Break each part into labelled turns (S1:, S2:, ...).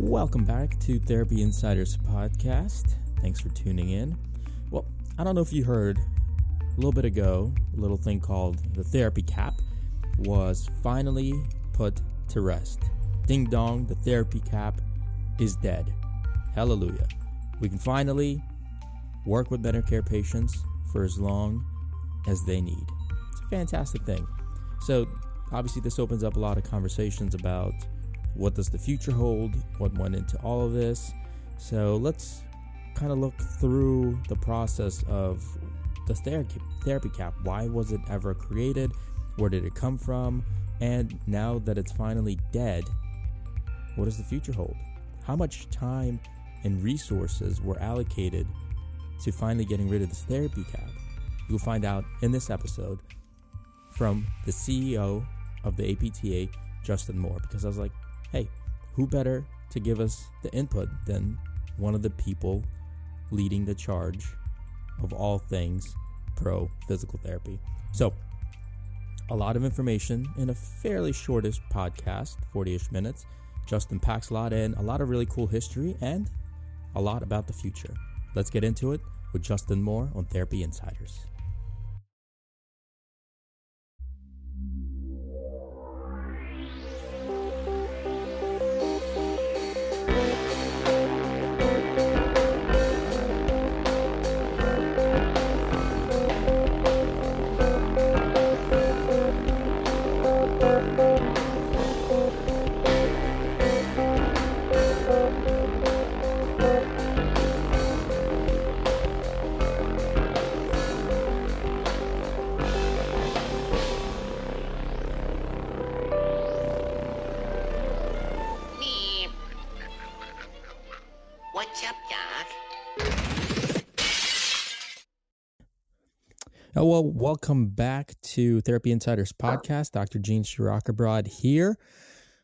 S1: Welcome back to Therapy Insiders podcast. Thanks for tuning in. Well, I don't know if you heard a little bit ago, a little thing called the therapy cap was finally put to rest. Ding dong, the therapy cap is dead. Hallelujah. We can finally work with Medicare patients for as long as they need. It's a fantastic thing. So, obviously, this opens up a lot of conversations about what does the future hold? What went into all of this? So let's kind of look through the process of the therapy, therapy cap. Why was it ever created? Where did it come from? And now that it's finally dead, what does the future hold? How much time and resources were allocated to finally getting rid of this therapy cap? You'll find out in this episode from the CEO of the APTA, Justin Moore, because I was like, hey, who better to give us the input than one of the people leading the charge of all things pro physical therapy? So, a lot of information in a fairly shortish podcast, 40 ish minutes. Justin packs a lot in, a lot of really cool history, and a lot about the future. Let's get into it with Justin Moore on Therapy Insiders. Well, welcome back to Therapy Insiders podcast. Dr. Gene Shirokobrad here.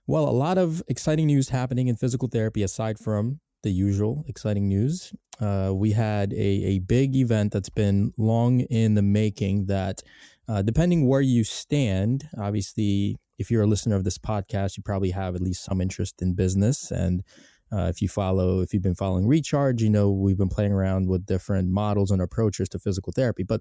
S1: Well, a lot of exciting news happening in physical therapy aside from the usual exciting news. Uh, we had a, a big event that's been long in the making that, uh, depending where you stand, obviously, if you're a listener of this podcast, you probably have at least some interest in business. And uh, if you follow, if you've been following Recharge, you know we've been playing around with different models and approaches to physical therapy. But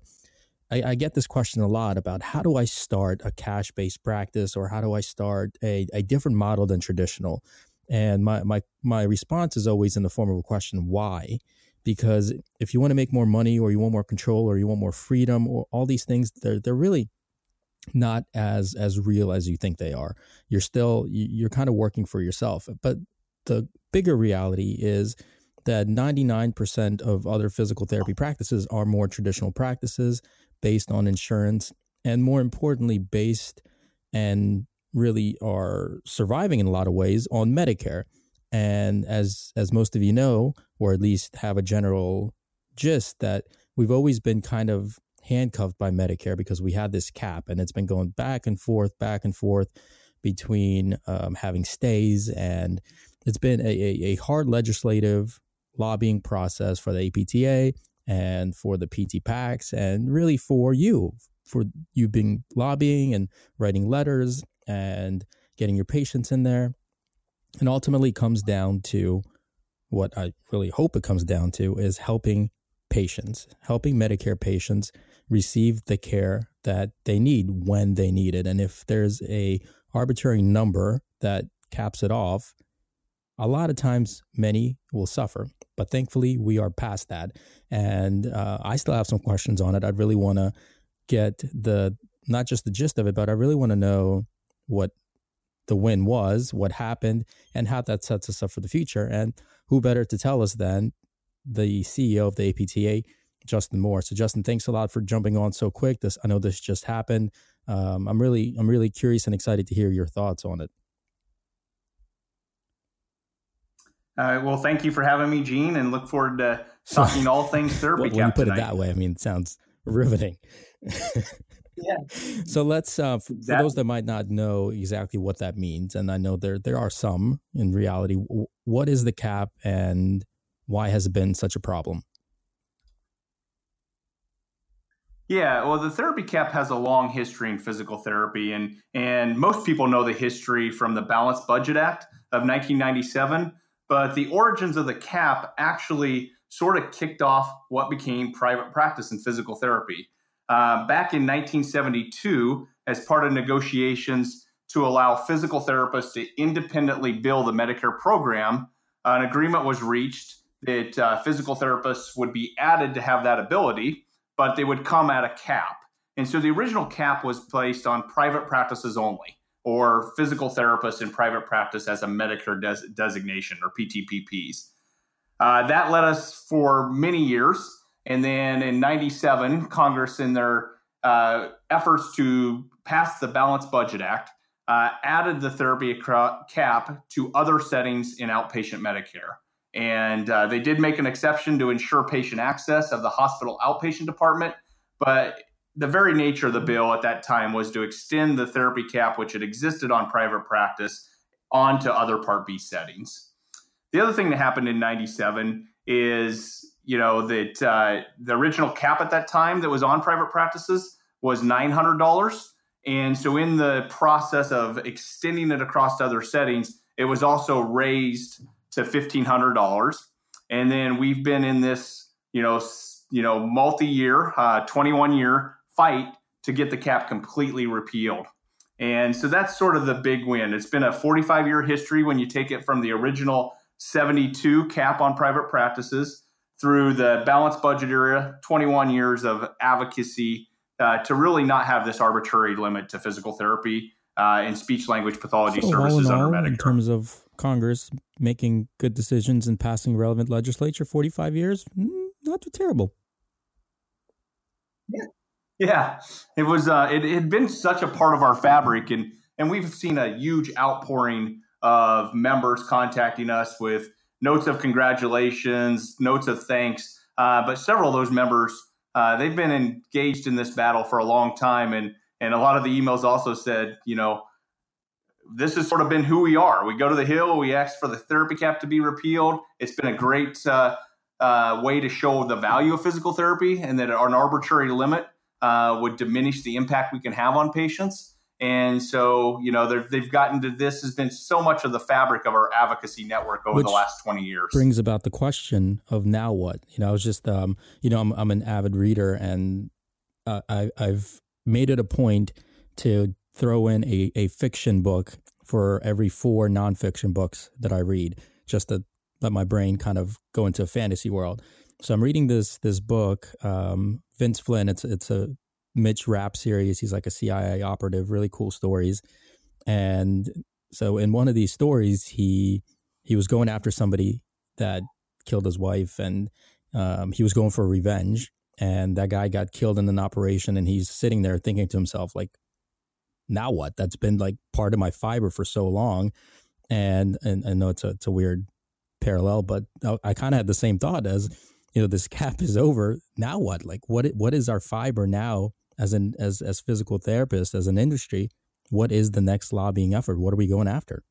S1: I, I, get this question a lot about how do I start a cash based practice or how do I start a, a different model than traditional? And my, my, my response is always in the form of a question, why? Because if you want to make more money or you want more control or you want more freedom or all these things, they're, they're really not as as real as you think they are. You're still you're kind of working for yourself. But the bigger reality is that 99% of other physical therapy practices are more traditional practices based on insurance, and more importantly, based and really are surviving in a lot of ways on Medicare. And as as most of you know, or at least have a general gist that we've always been kind of handcuffed by Medicare because we had this cap, and it's been going back and forth, back and forth between um, having stays, and it's been a, a, a hard legislative lobbying process for the APTA and for the PT PACs and really for you, for you being lobbying and writing letters and getting your patients in there. And ultimately comes down to what I really hope it comes down to is helping patients, helping Medicare patients receive the care that they need when they need it. And if there's a arbitrary number that caps it off, a lot of times many will suffer. But thankfully, we are past that. And uh, I still have some questions on it. I'd really want to get the, not just the gist of it, but I really want to know what the win was, what happened, and how that sets us up for the future. And who better to tell us than the CEO of the APTA, Justin Moore. So, Justin, thanks a lot for jumping on so quick. This I know this just happened. Um, I'm really, I'm really curious and excited to hear your thoughts on it.
S2: Uh, well, thank you for having me, Gene, and look forward to talking all things therapy.
S1: well, when you put tonight. it that way, I mean, it sounds riveting.
S2: yeah.
S1: So let's uh, for, for, those that might not know exactly what that means, and I know there there are some in reality. What is the cap, and why has it been such a problem?
S2: Yeah, well, the therapy cap has a long history in physical therapy, and and most people know the history from the Balanced Budget Act of 1997 but the origins of the cap actually sort of kicked off what became private practice in physical therapy. Uh, back in 1972, as part of negotiations to allow physical therapists to independently bill the Medicare program, an agreement was reached that uh, physical therapists would be added to have that ability, but they would come at a cap. And so the original cap was placed on private practices only, or physical therapists in private practice as a Medicare des- designation or PTPPs. Uh, that led us for many years. And then in 97, Congress, in their uh, efforts to pass the Balanced Budget Act, uh, added the therapy cap to other settings in outpatient Medicare. And uh, they did make an exception to ensure patient access of the hospital outpatient department. But the very nature of the bill at that time was to extend the therapy cap, which had existed on private practice, onto other Part B settings. The other thing that happened in 97 is, you know, that uh, the original cap at that time that was on private practices was $900. And so, in the process of extending it across other settings, it was also raised to $1,500. And then we've been in this, you know, you know, multi-year, uh, 21 year fight to get the cap completely repealed. And so that's sort of the big win. It's been a 45 year history when you take it from the original 72 cap on private practices through the balanced budget era, 21 years of advocacy uh, to really not have this arbitrary limit to physical therapy uh, and speech language pathology
S1: so
S2: services
S1: all in
S2: under
S1: all,
S2: Medicare.
S1: In terms of Congress making good decisions and passing relevant legislature, 45 years, mm, not too terrible.
S2: Yeah, yeah, it was. Uh, it, had been such a part of our fabric, and and we've seen a huge outpouring of members contacting us with notes of congratulations, notes of thanks. Uh, but several of those members, uh, they've been engaged in this battle for a long time, and and a lot of the emails also said, you know, this has sort of been who we are. We go to the Hill, we ask for the therapy cap to be repealed. It's been a great uh, uh, way to show the value of physical therapy, and that an arbitrary limit uh, would diminish the impact we can have on patients. And so, you know, they've gotten to this has been so much of the fabric of our advocacy network over
S1: Which
S2: the last 20 years.
S1: Brings about the question of now what? You know, I was just, um, you know, I'm, I'm an avid reader and uh, I, I've made it a point to throw in a, a fiction book for every four nonfiction books that I read, just to let my brain kind of go into a fantasy world. So I'm reading this this book, um, Vince Flynn. It's it's a Mitch Rapp series. He's like a CIA operative, really cool stories. And so in one of these stories, he he was going after somebody that killed his wife, and um, he was going for revenge. And that guy got killed in an operation, and he's sitting there thinking to himself, like, now what? That's been like part of my fiber for so long. And and I know it's a it's a weird parallel, but I, I kind of had the same thought as you know this cap is over. Now what? Like what what is our fiber now as an as as physical therapists as an industry? What is the next lobbying effort what are we going after?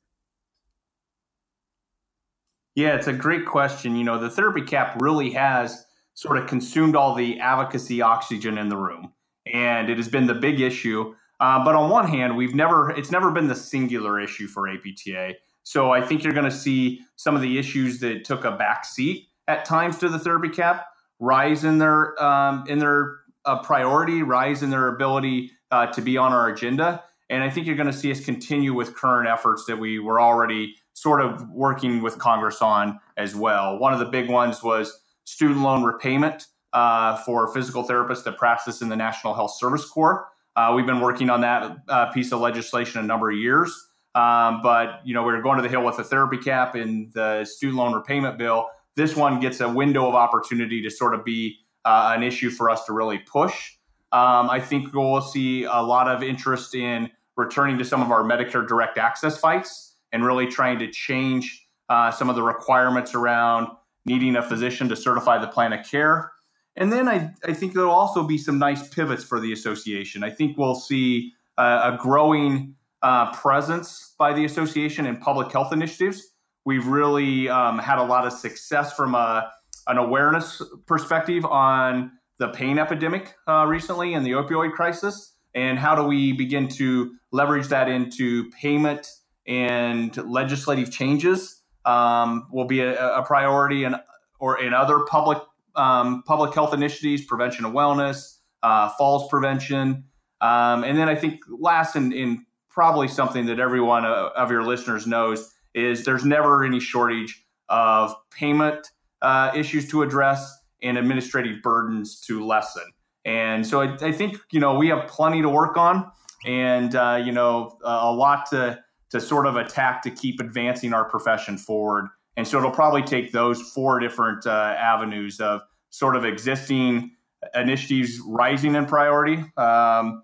S2: Yeah it's a great question. You know the therapy cap really has sort of consumed all the advocacy oxygen in the room and it has been the big issue. Uh, but on one hand we've never it's never been the singular issue for apta so i think you're going to see some of the issues that took a back seat at times to the therapy cap rise in their um, in their a priority, rise in their ability uh, to be on our agenda. And I think you're going to see us continue with current efforts that we were already sort of working with Congress on as well. One of the big ones was student loan repayment uh, for physical therapists that practice in the National Health Service Corps. Uh, we've been working on that uh, piece of legislation a number of years. Um, but you know we're going to the hill with the therapy cap and the student loan repayment bill. This one gets a window of opportunity to sort of be uh, an issue for us to really push. Um, I think we'll see a lot of interest in returning to some of our Medicare direct access fights and really trying to change uh, some of the requirements around needing a physician to certify the plan of care. And then I, I think there'll also be some nice pivots for the association. I think we'll see uh, a growing uh, presence by the association in public health initiatives. We've really um, had a lot of success from a an awareness perspective on the pain epidemic uh, recently and the opioid crisis, and how do we begin to leverage that into payment and legislative changes um, will be a, a, priority, and or in other public um, public health initiatives, prevention and wellness, uh, falls prevention, um, and then I think last and in probably something that everyone uh, of your listeners knows is there's never any shortage of payment uh, issues to address and administrative burdens to lessen. And so I, I, think you know we have plenty to work on, and uh, you know a lot to to sort of attack to keep advancing our profession forward. And so it'll probably take those four different uh, avenues of sort of existing initiatives rising in priority, um,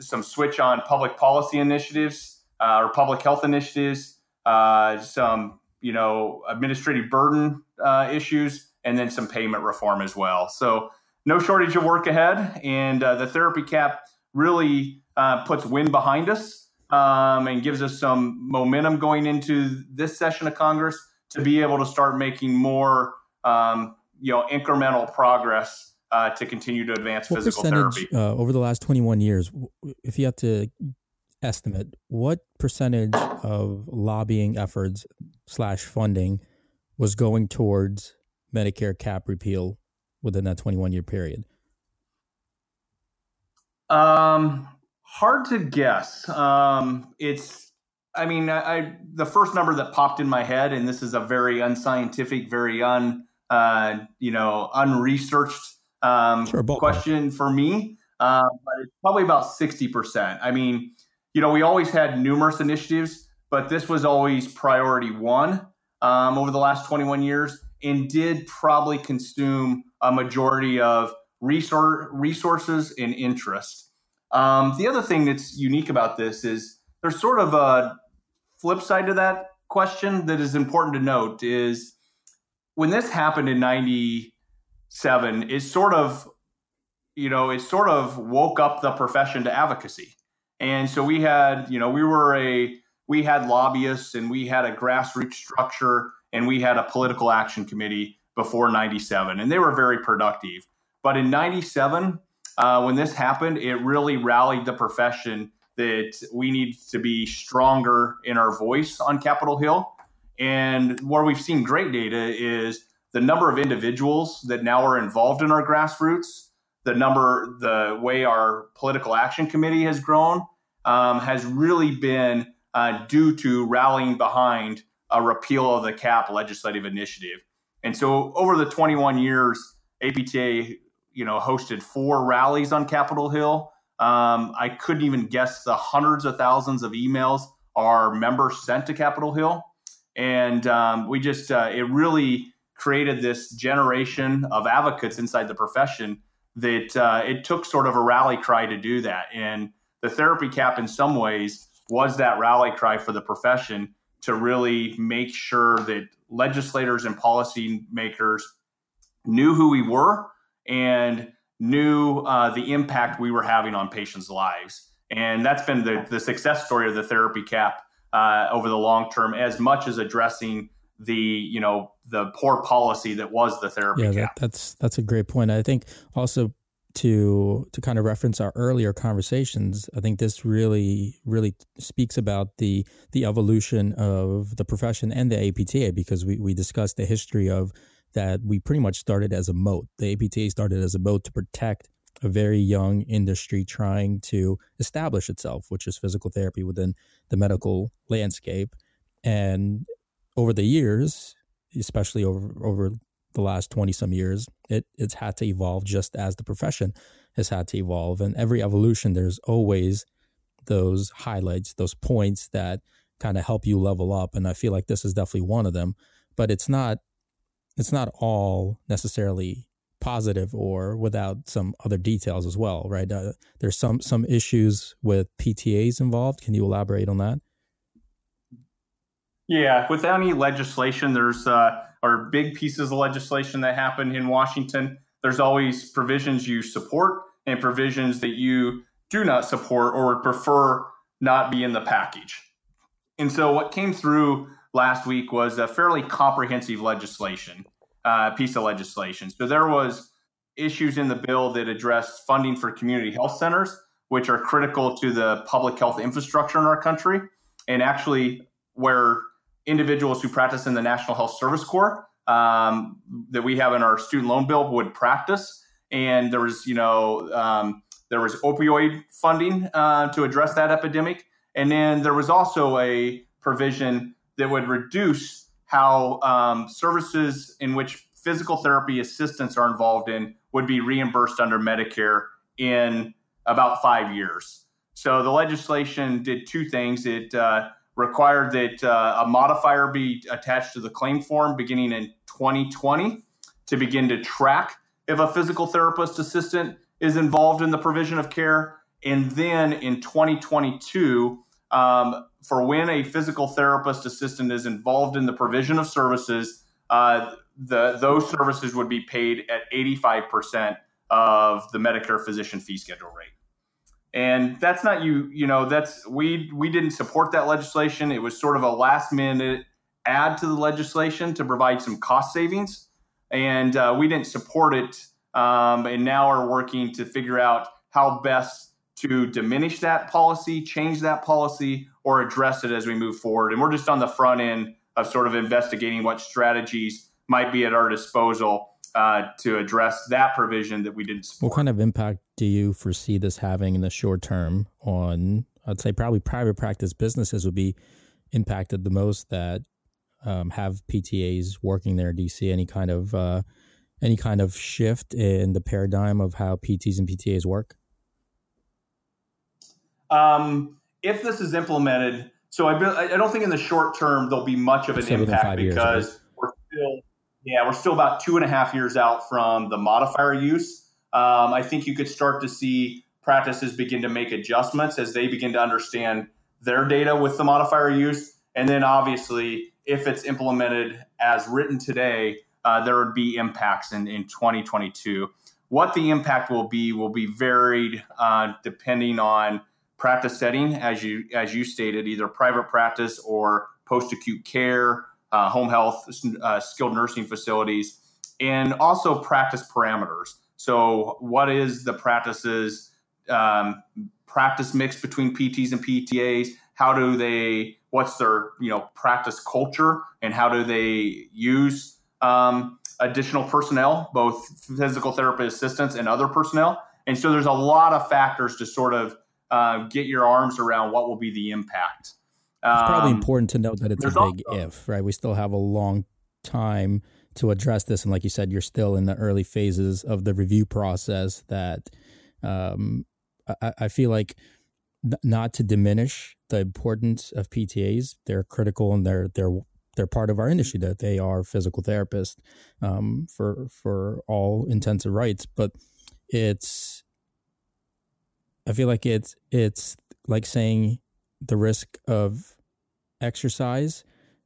S2: some switch on public policy initiatives uh, or public health initiatives, uh, some you know administrative burden uh, issues, and then some payment reform as well. So no shortage of work ahead, and uh, the therapy cap really uh, puts wind behind us um, and gives us some momentum going into this session of Congress to be able to start making more um, you know incremental progress uh, to continue to advance what physical therapy.
S1: Uh, over the last 21 years, if you have to estimate, what percentage of lobbying efforts slash funding was going towards Medicare cap repeal within that 21 year period?
S2: Um, hard to guess. Um, it's, I mean, I, I, the first number that popped in my head, and this is a very unscientific, very un, uh, you know, unresearched um, sure, question for me, uh, but it's probably about 60%. I mean, you know, we always had numerous initiatives, but this was always priority one um, over the last 21 years and did probably consume a majority of resource, resources and interest. Um, the other thing that's unique about this is there's sort of a flip side to that question that is important to note is when this happened in 97 it sort of you know it sort of woke up the profession to advocacy and so we had you know we were a we had lobbyists and we had a grassroots structure and we had a political action committee before 97 and they were very productive. But in 97 uh, when this happened it really rallied the profession that we need to be stronger in our voice on capitol hill. And where we've seen great data is the number of individuals that now are involved in our grassroots the number the way our political action committee has grown um, has really been uh, due to rallying behind a repeal of the cap legislative initiative. And so over the 21 years, APTA, you know, hosted four rallies on Capitol Hill. Um, I couldn't even guess the hundreds of thousands of emails our members sent to Capitol Hill. And um, we just, uh, it really created this generation of advocates inside the profession that uh, it took sort of a rally cry to do that. And the therapy cap, in some ways, was that rally cry for the profession to really make sure that legislators and policymakers knew who we were and knew uh, the impact we were having on patients' lives. And that's been the, the success story of the therapy cap uh, over the long term, as much as addressing the you know the poor policy that was the therapy
S1: yeah,
S2: that,
S1: that's that's a great point. I think also to to kind of reference our earlier conversations, I think this really really speaks about the the evolution of the profession and the APTA because we we discussed the history of that we pretty much started as a moat. The APTA started as a moat to protect a very young industry trying to establish itself, which is physical therapy within the medical landscape. And over the years, especially over over the last 20 some years, it, it's had to evolve just as the profession has had to evolve. And every evolution, there's always those highlights, those points that kind of help you level up. And I feel like this is definitely one of them. But it's not it's not all necessarily positive or without some other details as well, right? Uh, there's some some issues with PTAs involved. Can you elaborate on that?
S2: Yeah, with any legislation, there's uh, are big pieces of legislation that happen in Washington. There's always provisions you support and provisions that you do not support or prefer not be in the package. And so, what came through last week was a fairly comprehensive legislation uh, piece of legislation. So there was issues in the bill that addressed funding for community health centers, which are critical to the public health infrastructure in our country, and actually where individuals who practice in the National Health Service Corps um, that we have in our student loan bill would practice. And there was, you know, um, there was opioid funding uh, to address that epidemic. And then there was also a provision that would reduce how um, services in which physical therapy assistants are involved in would be reimbursed under Medicare in about five years. So the legislation did two things. It uh, required that uh, a modifier be attached to the claim form beginning in 2020 to begin to track if a physical therapist assistant is involved in the provision of care. And then in 2022, um, for when a physical therapist assistant is involved in the provision of services, uh, the those services would be paid at 85% of the Medicare physician fee schedule rate. And that's not you, you know, that's we we didn't support that legislation. It was sort of a last minute add to the legislation to provide some cost savings, and uh, we didn't support it. Um, and now are working to figure out how best to diminish that policy, change that policy, or address it as we move forward. And we're just on the front end of sort of investigating what strategies might be at our disposal uh, to address that provision that we didn't support.
S1: What kind of impact do you foresee this having in the short term on, I'd say probably private practice businesses would be impacted the most that um, have PTAs working there? Do you see any kind of uh, any kind of shift in the paradigm of how PTs and PTAs work?
S2: Um, if this is implemented, so I, I don't think in the short term there'll be much of an impact because years, right? we're still yeah we're still about two and a half years out from the modifier use. Um, I think you could start to see practices begin to make adjustments as they begin to understand their data with the modifier use, and then obviously if it's implemented as written today, uh, there would be impacts in, in 2022. What the impact will be will be varied uh, depending on practice setting, as you as you stated, either private practice or post acute care, uh, home health, uh, skilled nursing facilities, and also practice parameters. So, what is the practices um, practice mix between PTs and PTAs? How do they? What's their you know practice culture, and how do they use um, additional personnel, both physical therapy assistants and other personnel? And so, there's a lot of factors to sort of uh, get your arms around what will be the impact.
S1: Um, it's probably um, important to note that it's a big also, if, right? We still have a long time to address this, and like you said, you're still in the early phases of the review process. That um, I, I feel like not to diminish the importance of PTAs, they're critical and they're they're they're part of our industry. That they are physical therapists um, for for all intents and rights, but it's I feel like it's it's like saying the risk of exercise,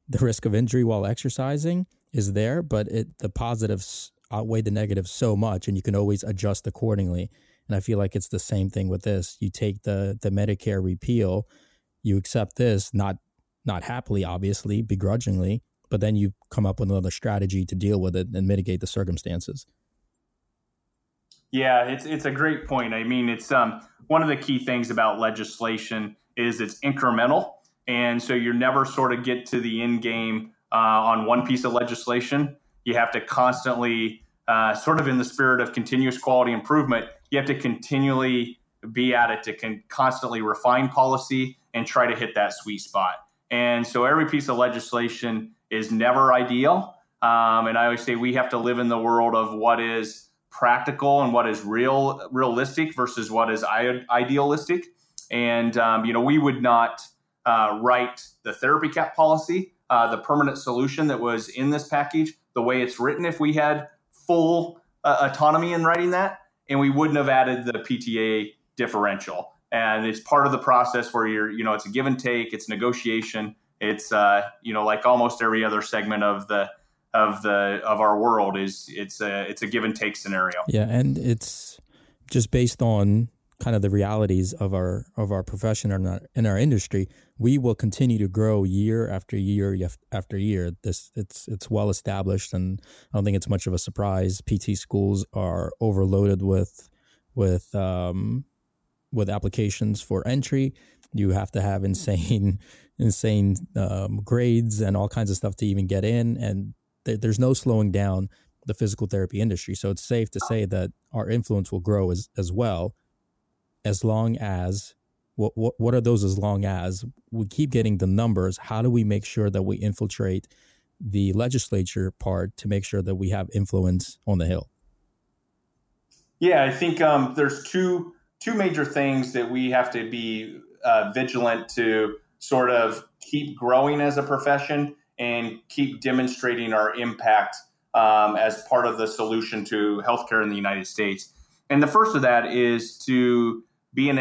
S1: the risk of injury while exercising is there, but it the positives outweigh the negatives so much, and you can always adjust accordingly. And I feel like it's the same thing with this. You take the the Medicare repeal, you accept this, not not happily, obviously, begrudgingly, but then you come up with another strategy to deal with it and mitigate the circumstances.
S2: Yeah, it's it's a great point. I mean, it's um, one of the key things about legislation is it's incremental, and so you never sort of get to the end game uh, on one piece of legislation. You have to constantly, uh, sort of in the spirit of continuous quality improvement, you have to continually be at it to con- constantly refine policy and try to hit that sweet spot. And so every piece of legislation is never ideal. Um, and I always say we have to live in the world of what is practical and what is real realistic versus what is idealistic. And um, you know, we would not uh, write the therapy cap policy, uh, the permanent solution that was in this package, the way it's written, if we had full uh, autonomy in writing that, and we wouldn't have added the PTA differential. And it's part of the process where you're, you know, it's a give and take, it's negotiation. It's, uh, you know, like almost every other segment of the of the of our world is it's a it's a give and take scenario.
S1: Yeah, and it's just based on kind of the realities of our of our profession and our, in our industry. We will continue to grow year after year after year. This it's it's well established, and I don't think it's much of a surprise. PT schools are overloaded with with um, with applications for entry, You have to have insane, insane um, grades and all kinds of stuff to even get in, and th- there's no slowing down the physical therapy industry. So it's safe to say that our influence will grow as as well, as long as what what what are those as long as we keep getting the numbers? How do we make sure that we infiltrate the legislature part to make sure that we have influence on the hill?
S2: Yeah, I think um, there's two two major things that we have to be uh, vigilant to sort of keep growing as a profession and keep demonstrating our impact um, as part of the solution to healthcare in the United States. And the first of that is to be an,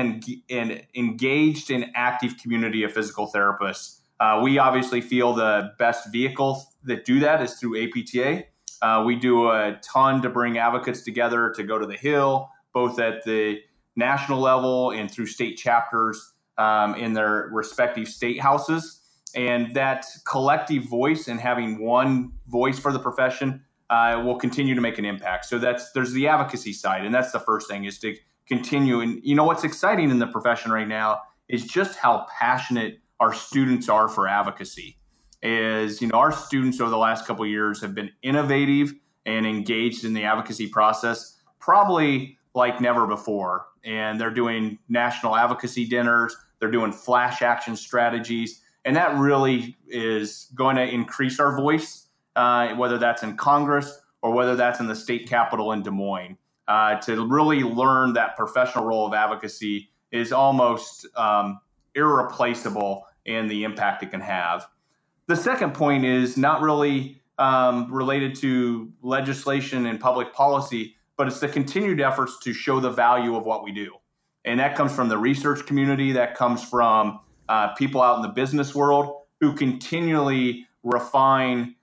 S2: an engaged and active community of physical therapists. Uh, we obviously feel the best vehicle that do that is through APTA. Uh, we do a ton to bring advocates together to go to the Hill, both at the national level and through state chapters um, in their respective state houses. And that collective voice and having one voice for the profession uh, will continue to make an impact. So that's there's the advocacy side, and that's the first thing is to continue. And you know what's exciting in the profession right now is just how passionate our students are for advocacy. Is you know our students over the last couple years have been innovative and engaged in the advocacy process, probably like never before. And they're doing national advocacy dinners. They're doing flash action strategies, and that really is going to increase our voice, uh, whether that's in Congress or whether that's in the state capitol in Des Moines uh, to really learn that professional role of advocacy is almost um, irreplaceable in the impact it can have. The second point is not really um, related to legislation and public policy, but it's the continued efforts to show the value of what we do. And that comes from the research community, that comes from uh, people out in the business world who continually refine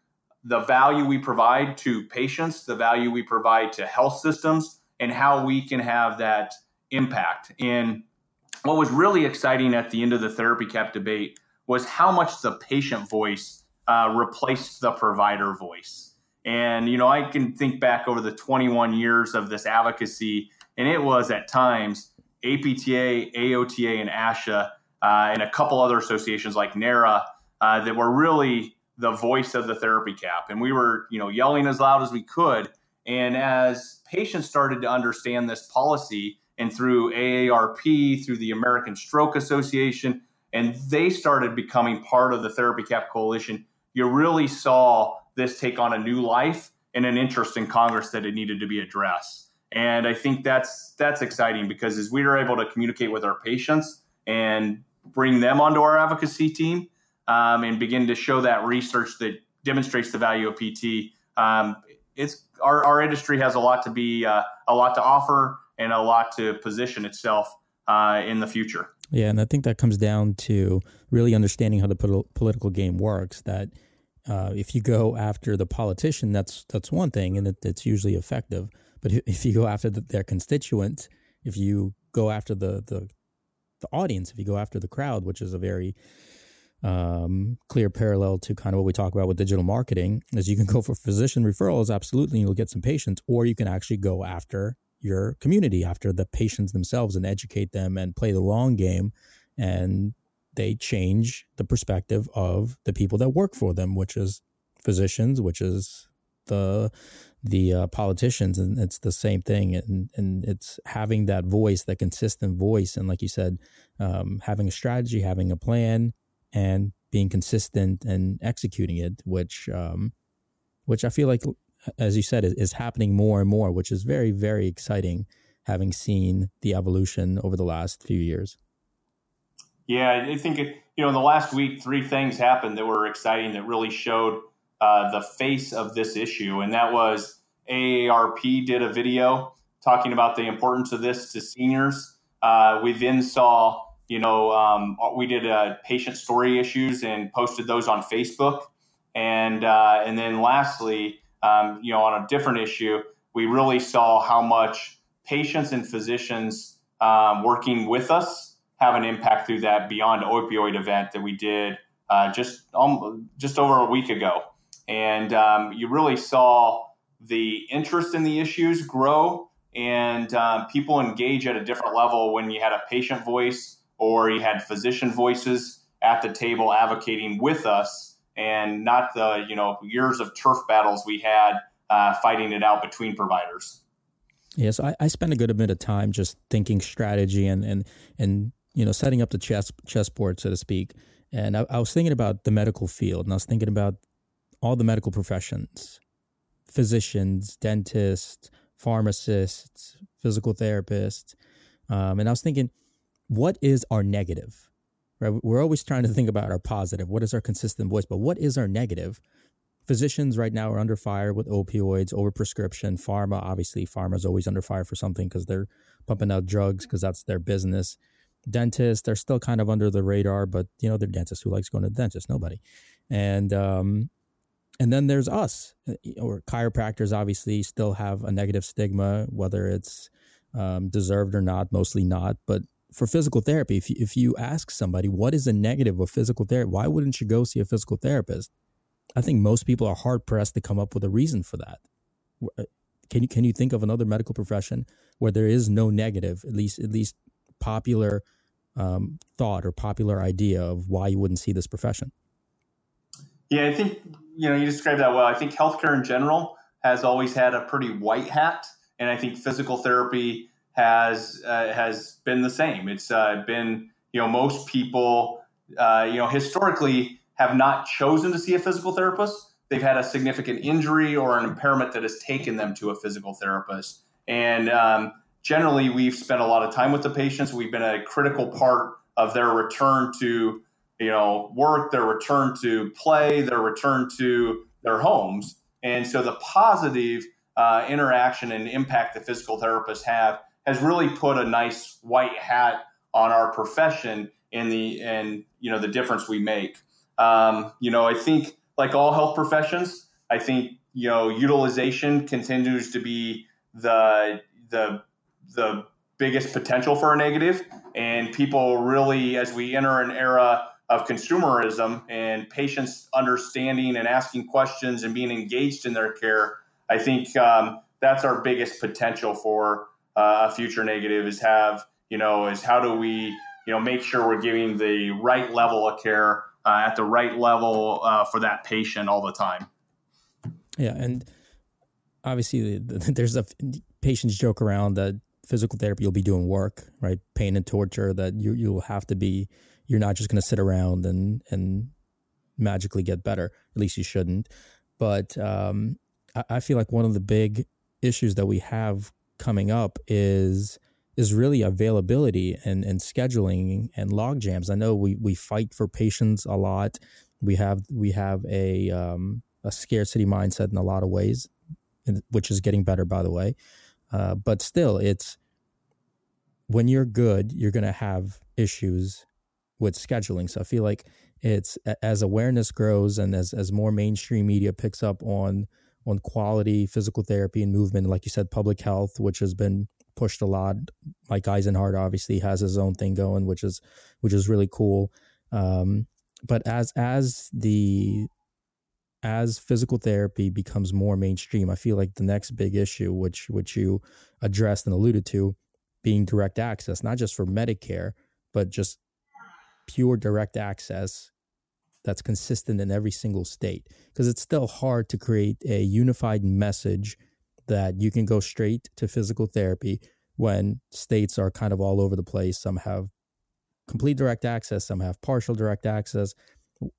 S2: the value we provide to patients, the value we provide to health systems, and how we can have that impact. And what was really exciting at the end of the therapy cap debate was how much the patient voice uh, replaced the provider voice. And, you know, I can think back over the 21 years of this advocacy, and it was at times APTA, AOTA, and ASHA, uh, and a couple other associations like NARA uh, that were really the voice of the therapy cap. And we were, you know, yelling as loud as we could. And as patients started to understand this policy, and through AARP, through the American Stroke Association, and they started becoming part of the Therapy Cap Coalition, you really saw this take on a new life and an interest in Congress that it needed to be addressed. And I think that's that's exciting because as we are able to communicate with our patients and bring them onto our advocacy team, um, and begin to show that research that demonstrates the value of PT. Um, it's our, our industry has a lot to be uh, a lot to offer and a lot to position itself uh, in the future.
S1: Yeah, and I think that comes down to really understanding how the pol- political game works. That uh, if you go after the politician, that's that's one thing, and it, it's usually effective. But if you go after the, their constituents, if you go after the, the the audience, if you go after the crowd, which is a very um, clear parallel to kind of what we talk about with digital marketing is you can go for physician referrals absolutely and you'll get some patients or you can actually go after your community after the patients themselves and educate them and play the long game and they change the perspective of the people that work for them which is physicians which is the the uh, politicians and it's the same thing and and it's having that voice that consistent voice and like you said um, having a strategy having a plan and being consistent and executing it, which um, which I feel like, as you said, is, is happening more and more, which is very very exciting. Having seen the evolution over the last few years.
S2: Yeah, I think you know in the last week, three things happened that were exciting that really showed uh, the face of this issue, and that was AARP did a video talking about the importance of this to seniors. Uh, we then saw you know, um, we did uh, patient story issues and posted those on Facebook. And, uh, and then lastly, um, you know, on a different issue, we really saw how much patients and physicians um, working with us have an impact through that beyond opioid event that we did uh, just um, just over a week ago. And um, you really saw the interest in the issues grow and um, people engage at a different level when you had a patient voice or you had physician voices at the table advocating with us and not the you know years of turf battles we had uh, fighting it out between providers.
S1: Yes, I, I spend a good bit of time just thinking strategy and and and you know setting up the chess chessboard, so to speak. And I, I was thinking about the medical field, and I was thinking about all the medical professions, physicians, dentists, pharmacists, physical therapists, um, and I was thinking, what is our negative? Right, we're always trying to think about our positive. What is our consistent voice? But what is our negative? physicians right now are under fire with opioids, overprescription. Pharma, obviously, pharma is always under fire for something because they're pumping out drugs because that's their business. Dentists, they're still kind of under the radar, but you know, they're dentists who likes going to the dentist. Nobody. And um, and then there's us, uh, or chiropractors. Obviously, still have a negative stigma, whether it's um, deserved or not. Mostly not, but for physical therapy, if you, if you ask somebody what is a negative of physical therapy, why wouldn't you go see a physical therapist? I think most people are hard pressed to come up with a reason for that. Uh, can you can you think of another medical profession where there is no negative, at least at least popular um, thought or popular idea of why you wouldn't see this profession?
S2: Yeah, I think you know you described that well. I think healthcare in general has always had a pretty white hat, and I think physical therapy has uh, has been the same. It's uh, been you know most people uh, you know historically have not chosen to see a physical therapist. They've had a significant injury or an impairment that has taken them to a physical therapist. And um, generally, we've spent a lot of time with the patients. We've been a critical part of their return to, you know, work, their return to play, their return to their homes. And so the positive uh, interaction and impact the physical therapists have has really put a nice white hat on our profession in the and you know the difference we make. Um, you know, I think like all health professions, I think you know utilization continues to be the the the biggest potential for a negative, and people really, as we enter an era of consumerism and patients understanding and asking questions and being engaged in their care, I think um, that's our biggest potential for uh, a future negative is have you know is how do we you know make sure we're giving the right level of care uh, at the right level uh, for that patient all the time.
S1: Yeah, and obviously there's a patients joke around that physical therapy you'll be doing work, right? Pain and torture that you you'll have to be. You're not just going to sit around and and magically get better. At least you shouldn't. But um, I, I feel like one of the big issues that we have coming up is is really availability and, and scheduling and log jams. I know we, we fight for patients a lot. We have we have a um, a scarcity mindset in a lot of ways, which is getting better, by the way. Uh, but still, it's when you're good, you're going to have issues with scheduling. So I feel like it's as awareness grows and as as more mainstream media picks up on on quality physical therapy and movement, like you said, public health, which has been pushed a lot. Mike Eisenhart obviously has his own thing going, which is which is really cool. Um, but as as the as physical therapy becomes more mainstream, I feel like the next big issue, which which you addressed and alluded to, being direct access, not just for Medicare, but just pure direct access that's consistent in every single state. Because it's still hard to create a unified message that you can go straight to physical therapy when states are kind of all over the place. Some have complete direct access, some have partial direct access.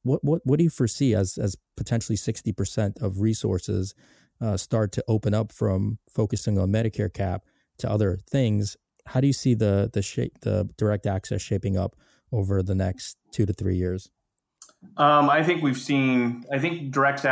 S1: What what what do you foresee as as potentially sixty percent of resources uh, start to open up from focusing on Medicare cap to other things? How do you see the the shape the direct access shaping up over the next two to three years?
S2: Um, I think we've seen. I think direct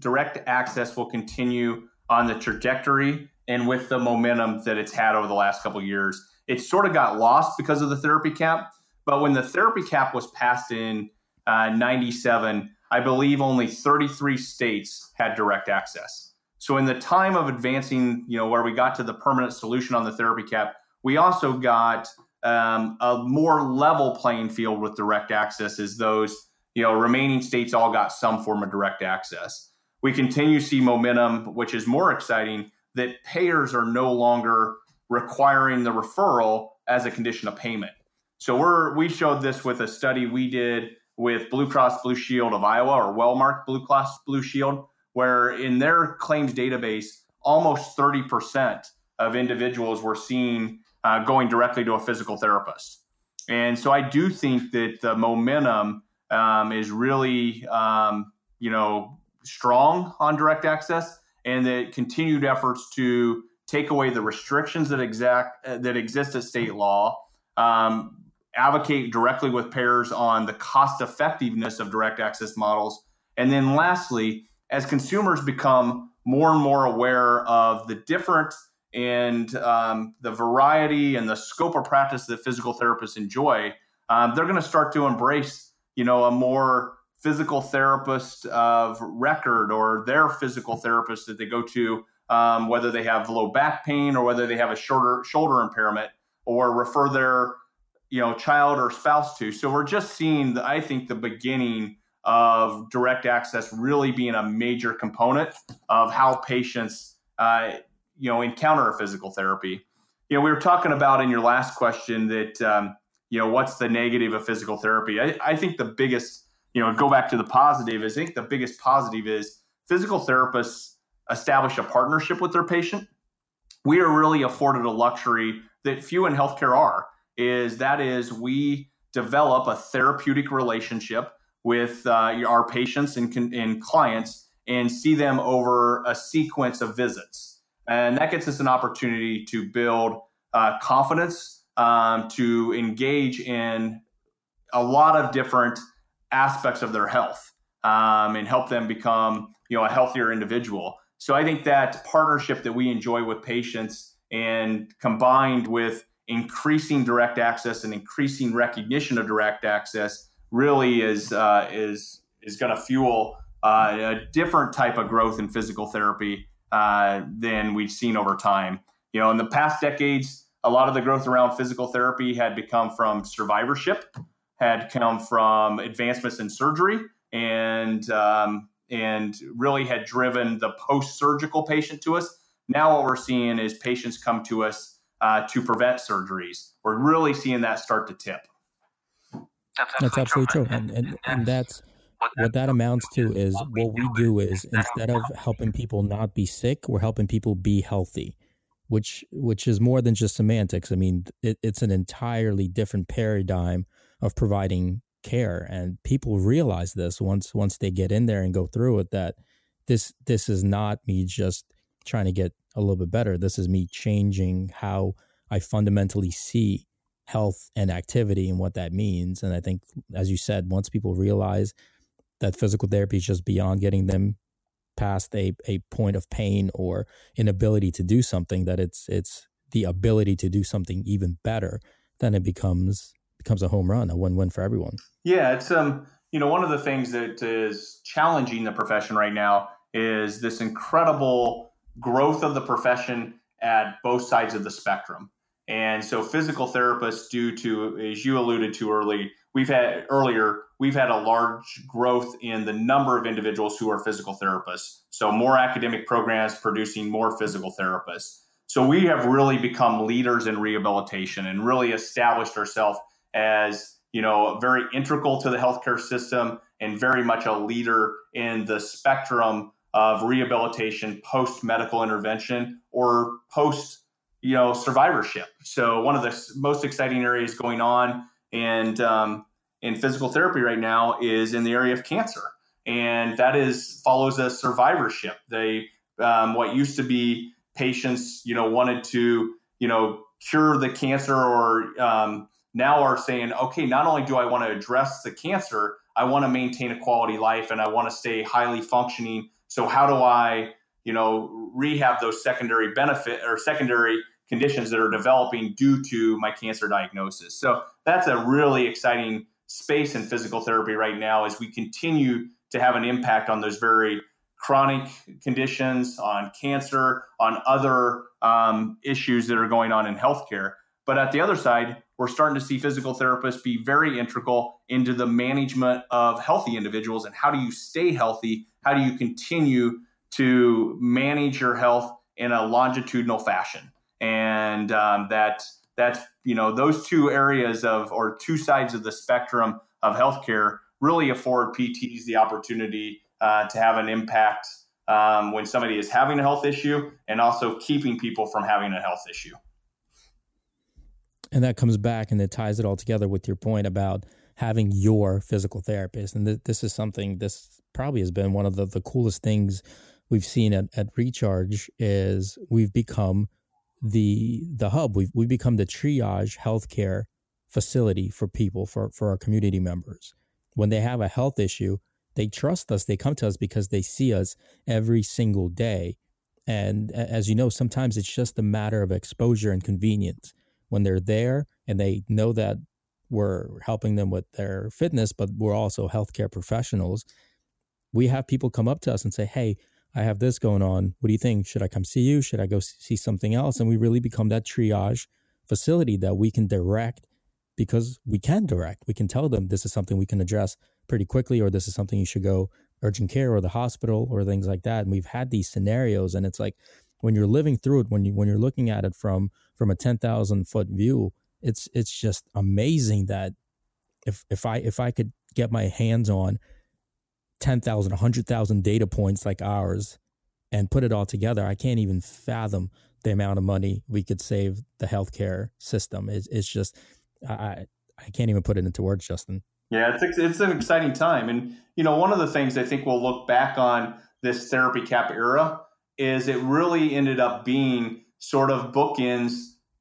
S2: direct access will continue on the trajectory and with the momentum that it's had over the last couple years. It sort of got lost because of the therapy cap. But when the therapy cap was passed in uh, 97, I believe only 33 states had direct access. So in the time of advancing, you know, where we got to the permanent solution on the therapy cap, we also got um, a more level playing field with direct access as those, you know, remaining states all got some form of direct access we continue to see momentum, which is more exciting, that payers are no longer requiring the referral as a condition of payment. So we're we showed this with a study we did with Blue Cross Blue Shield of Iowa or Wellmark Blue Cross Blue Shield, where in their claims database, almost 30% of individuals were seen uh, going directly to a physical therapist. And so I do think that the momentum um, is really, um, you know, strong on direct access and the continued efforts to take away the restrictions that exact uh, that exist at state law, um, advocate directly with payers on the cost effectiveness of direct access models. And then lastly, as consumers become more and more aware of the different and um, the variety and the scope of practice that physical therapists enjoy, um, they're going to start to embrace, you know, a more physical therapist of record or their physical therapist that they go to, um, whether they have low back pain or whether they have a shorter shoulder impairment, or refer their you know child or spouse to. So we're just seeing the, i think the beginning of direct access really being a major component of how patients uh, you know encounter a physical therapy. You know we were talking about in your last question that um, you know what's the negative of physical therapy I, I think the biggest you know go back to the positive is i think the biggest positive is physical therapists establish a partnership with their patient we are really afforded a luxury that few in healthcare are is that is we develop a therapeutic relationship with uh, our patients and, and clients and see them over a sequence of visits. And that gets us an opportunity to build uh, confidence, um, to engage in a lot of different aspects of their health um, and help them become you know a healthier individual. So I think that partnership that we enjoy with patients and combined with increasing direct access and increasing recognition of direct access really is uh, is is going to fuel uh, a different type of growth in physical therapy uh, than we've seen over time. You know, in the past decades, a lot of the growth around physical therapy had become from survivorship, had come from advancements in surgery, and um, and really had driven the post-surgical patient to us. Now, what we're seeing is patients come to us uh, to prevent surgeries. We're really seeing that start to tip.
S1: That's absolutely, that's absolutely true. true. And, and, and that's what that amounts to is what we do is instead of helping people not be sick, we're helping people be healthy, which which is more than just semantics. I mean, it, it's an entirely different paradigm of providing care, and people realize this once once they get in there and go through it that this this is not me just trying to get a little bit better. This is me changing how I fundamentally see health and activity and what that means. And I think, as you said, once people realize that physical therapy is just beyond getting them past a, a point of pain or inability to do something, that it's it's the ability to do something even better, then it becomes becomes a home run, a win win for everyone.
S2: Yeah, it's um you know one of the things that is challenging the profession right now is this incredible growth of the profession at both sides of the spectrum. And so physical therapists, due to, as you alluded to early, we've had earlier, we've had a large growth in the number of individuals who are physical therapists. So more academic programs producing more physical therapists. So we have really become leaders in rehabilitation and really established ourselves as, you know, very integral to the healthcare system and very much a leader in the spectrum of rehabilitation post medical intervention or post you know survivorship so one of the most exciting areas going on and um, in physical therapy right now is in the area of cancer. And that is follows a survivorship. They um, what used to be patients you know wanted to you know cure the cancer or um, now are saying okay not only do i want to address the cancer i want to maintain a quality life and i want to stay highly functioning. So how do I, you know, rehab those secondary benefit or secondary conditions that are developing due to my cancer diagnosis? So that's a really exciting space in physical therapy right now as we continue to have an impact on those very chronic conditions, on cancer, on other um, issues that are going on in healthcare. But at the other side, we're starting to see physical therapists be very integral into the management of healthy individuals and how do you stay healthy how do you continue to manage your health in a longitudinal fashion? And um, that that's you know those two areas of or two sides of the spectrum of healthcare really afford PTs the opportunity uh, to have an impact um, when somebody is having a health issue and also keeping people from having a health issue.
S1: And that comes back and it ties it all together with your point about having your physical therapist. And th- this is something, this probably has been one of the, the coolest things we've seen at, at Recharge is we've become the the hub. We've we've become the triage healthcare facility for people for for our community members. When they have a health issue, they trust us. They come to us because they see us every single day. And as you know, sometimes it's just a matter of exposure and convenience. When they're there and they know that we're helping them with their fitness, but we're also healthcare professionals, we have people come up to us and say, Hey, I have this going on. What do you think? Should I come see you? Should I go see something else? And we really become that triage facility that we can direct because we can direct. We can tell them this is something we can address pretty quickly, or this is something you should go urgent care or the hospital or things like that. And we've had these scenarios, and it's like when you're living through it, when you when you're looking at it from from a ten thousand foot view, it's it's just amazing that if if I if I could get my hands on 10,000, 100,000 data points like ours and put it all together, I can't even fathom the amount of money we could save the healthcare system. It's, it's just, I, I can't even put it into words, Justin.
S2: Yeah, it's, it's an exciting time. And, you know, one of the things I think we'll look back on this therapy cap era is it really ended up being sort of bookends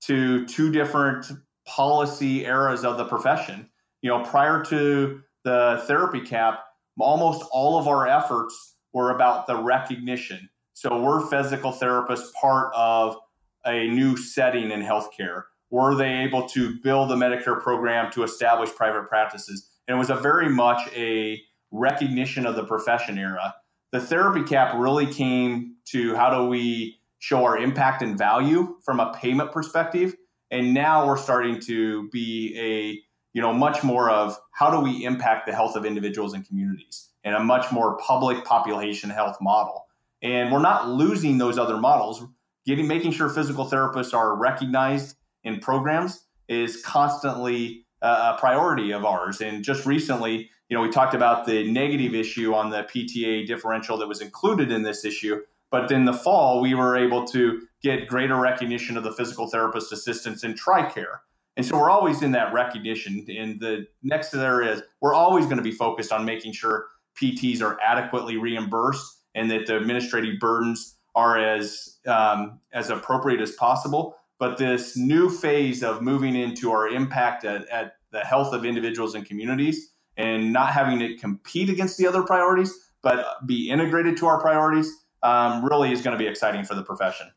S2: to two different policy eras of the profession. You know, prior to the therapy cap, almost all of our efforts were about the recognition. So we're physical therapists part of a new setting in healthcare. Were they able to build a Medicare program to establish private practices? And it was a very much a recognition of the profession era. The therapy cap really came to how do we show our impact and value from a payment perspective. And now we're starting to be a you know, much more of how do we impact the health of individuals and communities in a much more public population health model. And we're not losing those other models. Getting making sure physical therapists are recognized in programs is constantly uh, a priority of ours. And just recently, you know, we talked about the negative issue on the PTA differential that was included in this issue. But in the fall, we were able to get greater recognition of the physical therapist assistants in TRICARE and so we're always in that recognition. And the next there is we're always going to be focused on making sure PTs are adequately reimbursed and that the administrative burdens are as um, as appropriate as possible. But this new phase of moving into our impact at, at the health of individuals and communities and not having it compete against the other priorities, but be integrated to our priorities, um, really is going to be exciting for the profession.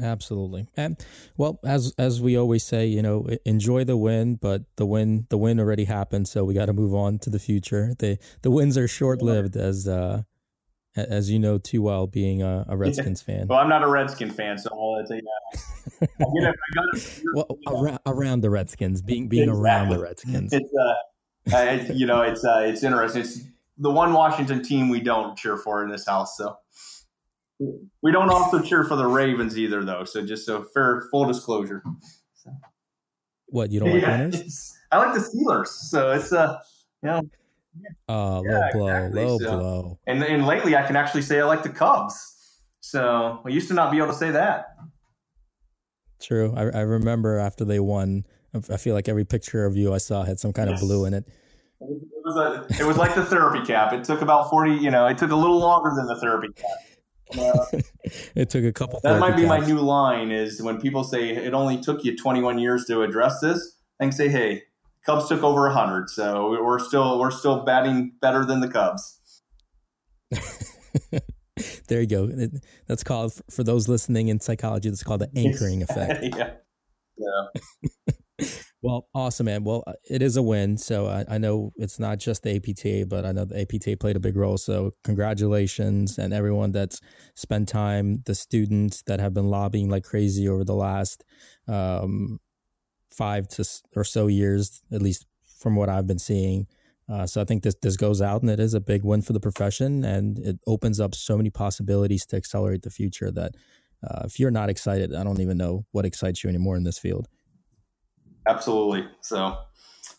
S1: Absolutely. And well, as as we always say, you know, enjoy the win, but the win the win already happened, so we got to move on to the future. The the wins are short-lived as uh as you know too well being a, a Redskins fan.
S2: Well, I'm not a Redskin fan, so I'll tell you that. I
S1: get well, around, around, the Redskins, being being exactly. around the Redskins.
S2: It's uh, uh you know, it's uh, it's interesting. It's the one Washington team we don't cheer for in this house, so we don't also cheer for the Ravens either, though. So just so fair, full disclosure. So.
S1: What you don't like winners?
S2: I like the Steelers, so it's uh, you know.
S1: Uh, yeah, low blow, exactly. low so, blow.
S2: And and lately, I can actually say I like the Cubs. So I used to not be able to say that.
S1: True. I, I remember after they won, I feel like every picture of you I saw had some kind yes. of blue in it.
S2: It was, a, it was like the therapy cap. It took about 40, you know, it took a little longer than the therapy cap.
S1: it took a couple.
S2: That might be my new line: is when people say it only took you 21 years to address this. I can say, "Hey, Cubs took over 100, so we're still we're still batting better than the Cubs."
S1: there you go. That's called for those listening in psychology. That's called the anchoring effect.
S2: yeah. Yeah.
S1: Well, awesome, man. Well, uh, it is a win. So I, I, know it's not just the APTA, but I know the APTA played a big role. So congratulations and everyone that's spent time, the students that have been lobbying like crazy over the last um, five to or so years, at least from what I've been seeing. Uh, so I think this this goes out, and it is a big win for the profession, and it opens up so many possibilities to accelerate the future that uh, if you're not excited, I don't even know what excites you anymore in this field.
S2: Absolutely. So,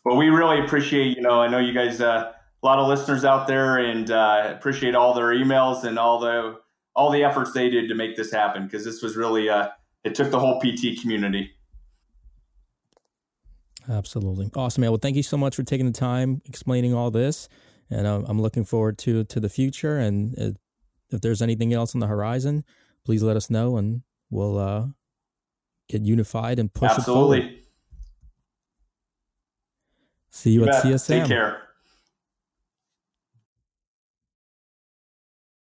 S2: but we really appreciate, you know, I know you guys, uh, a lot of listeners out there and uh, appreciate all their emails and all the, all the efforts they did to make this happen. Cause this was really, uh, it took the whole PT community.
S1: Absolutely. Awesome, man. Well, thank you so much for taking the time explaining all this. And um, I'm looking forward to, to the future. And uh, if there's anything else on the horizon, please let us know and we'll uh, get unified and push
S2: Absolutely.
S1: it forward. See you, you at bet. CSM.
S2: Take care.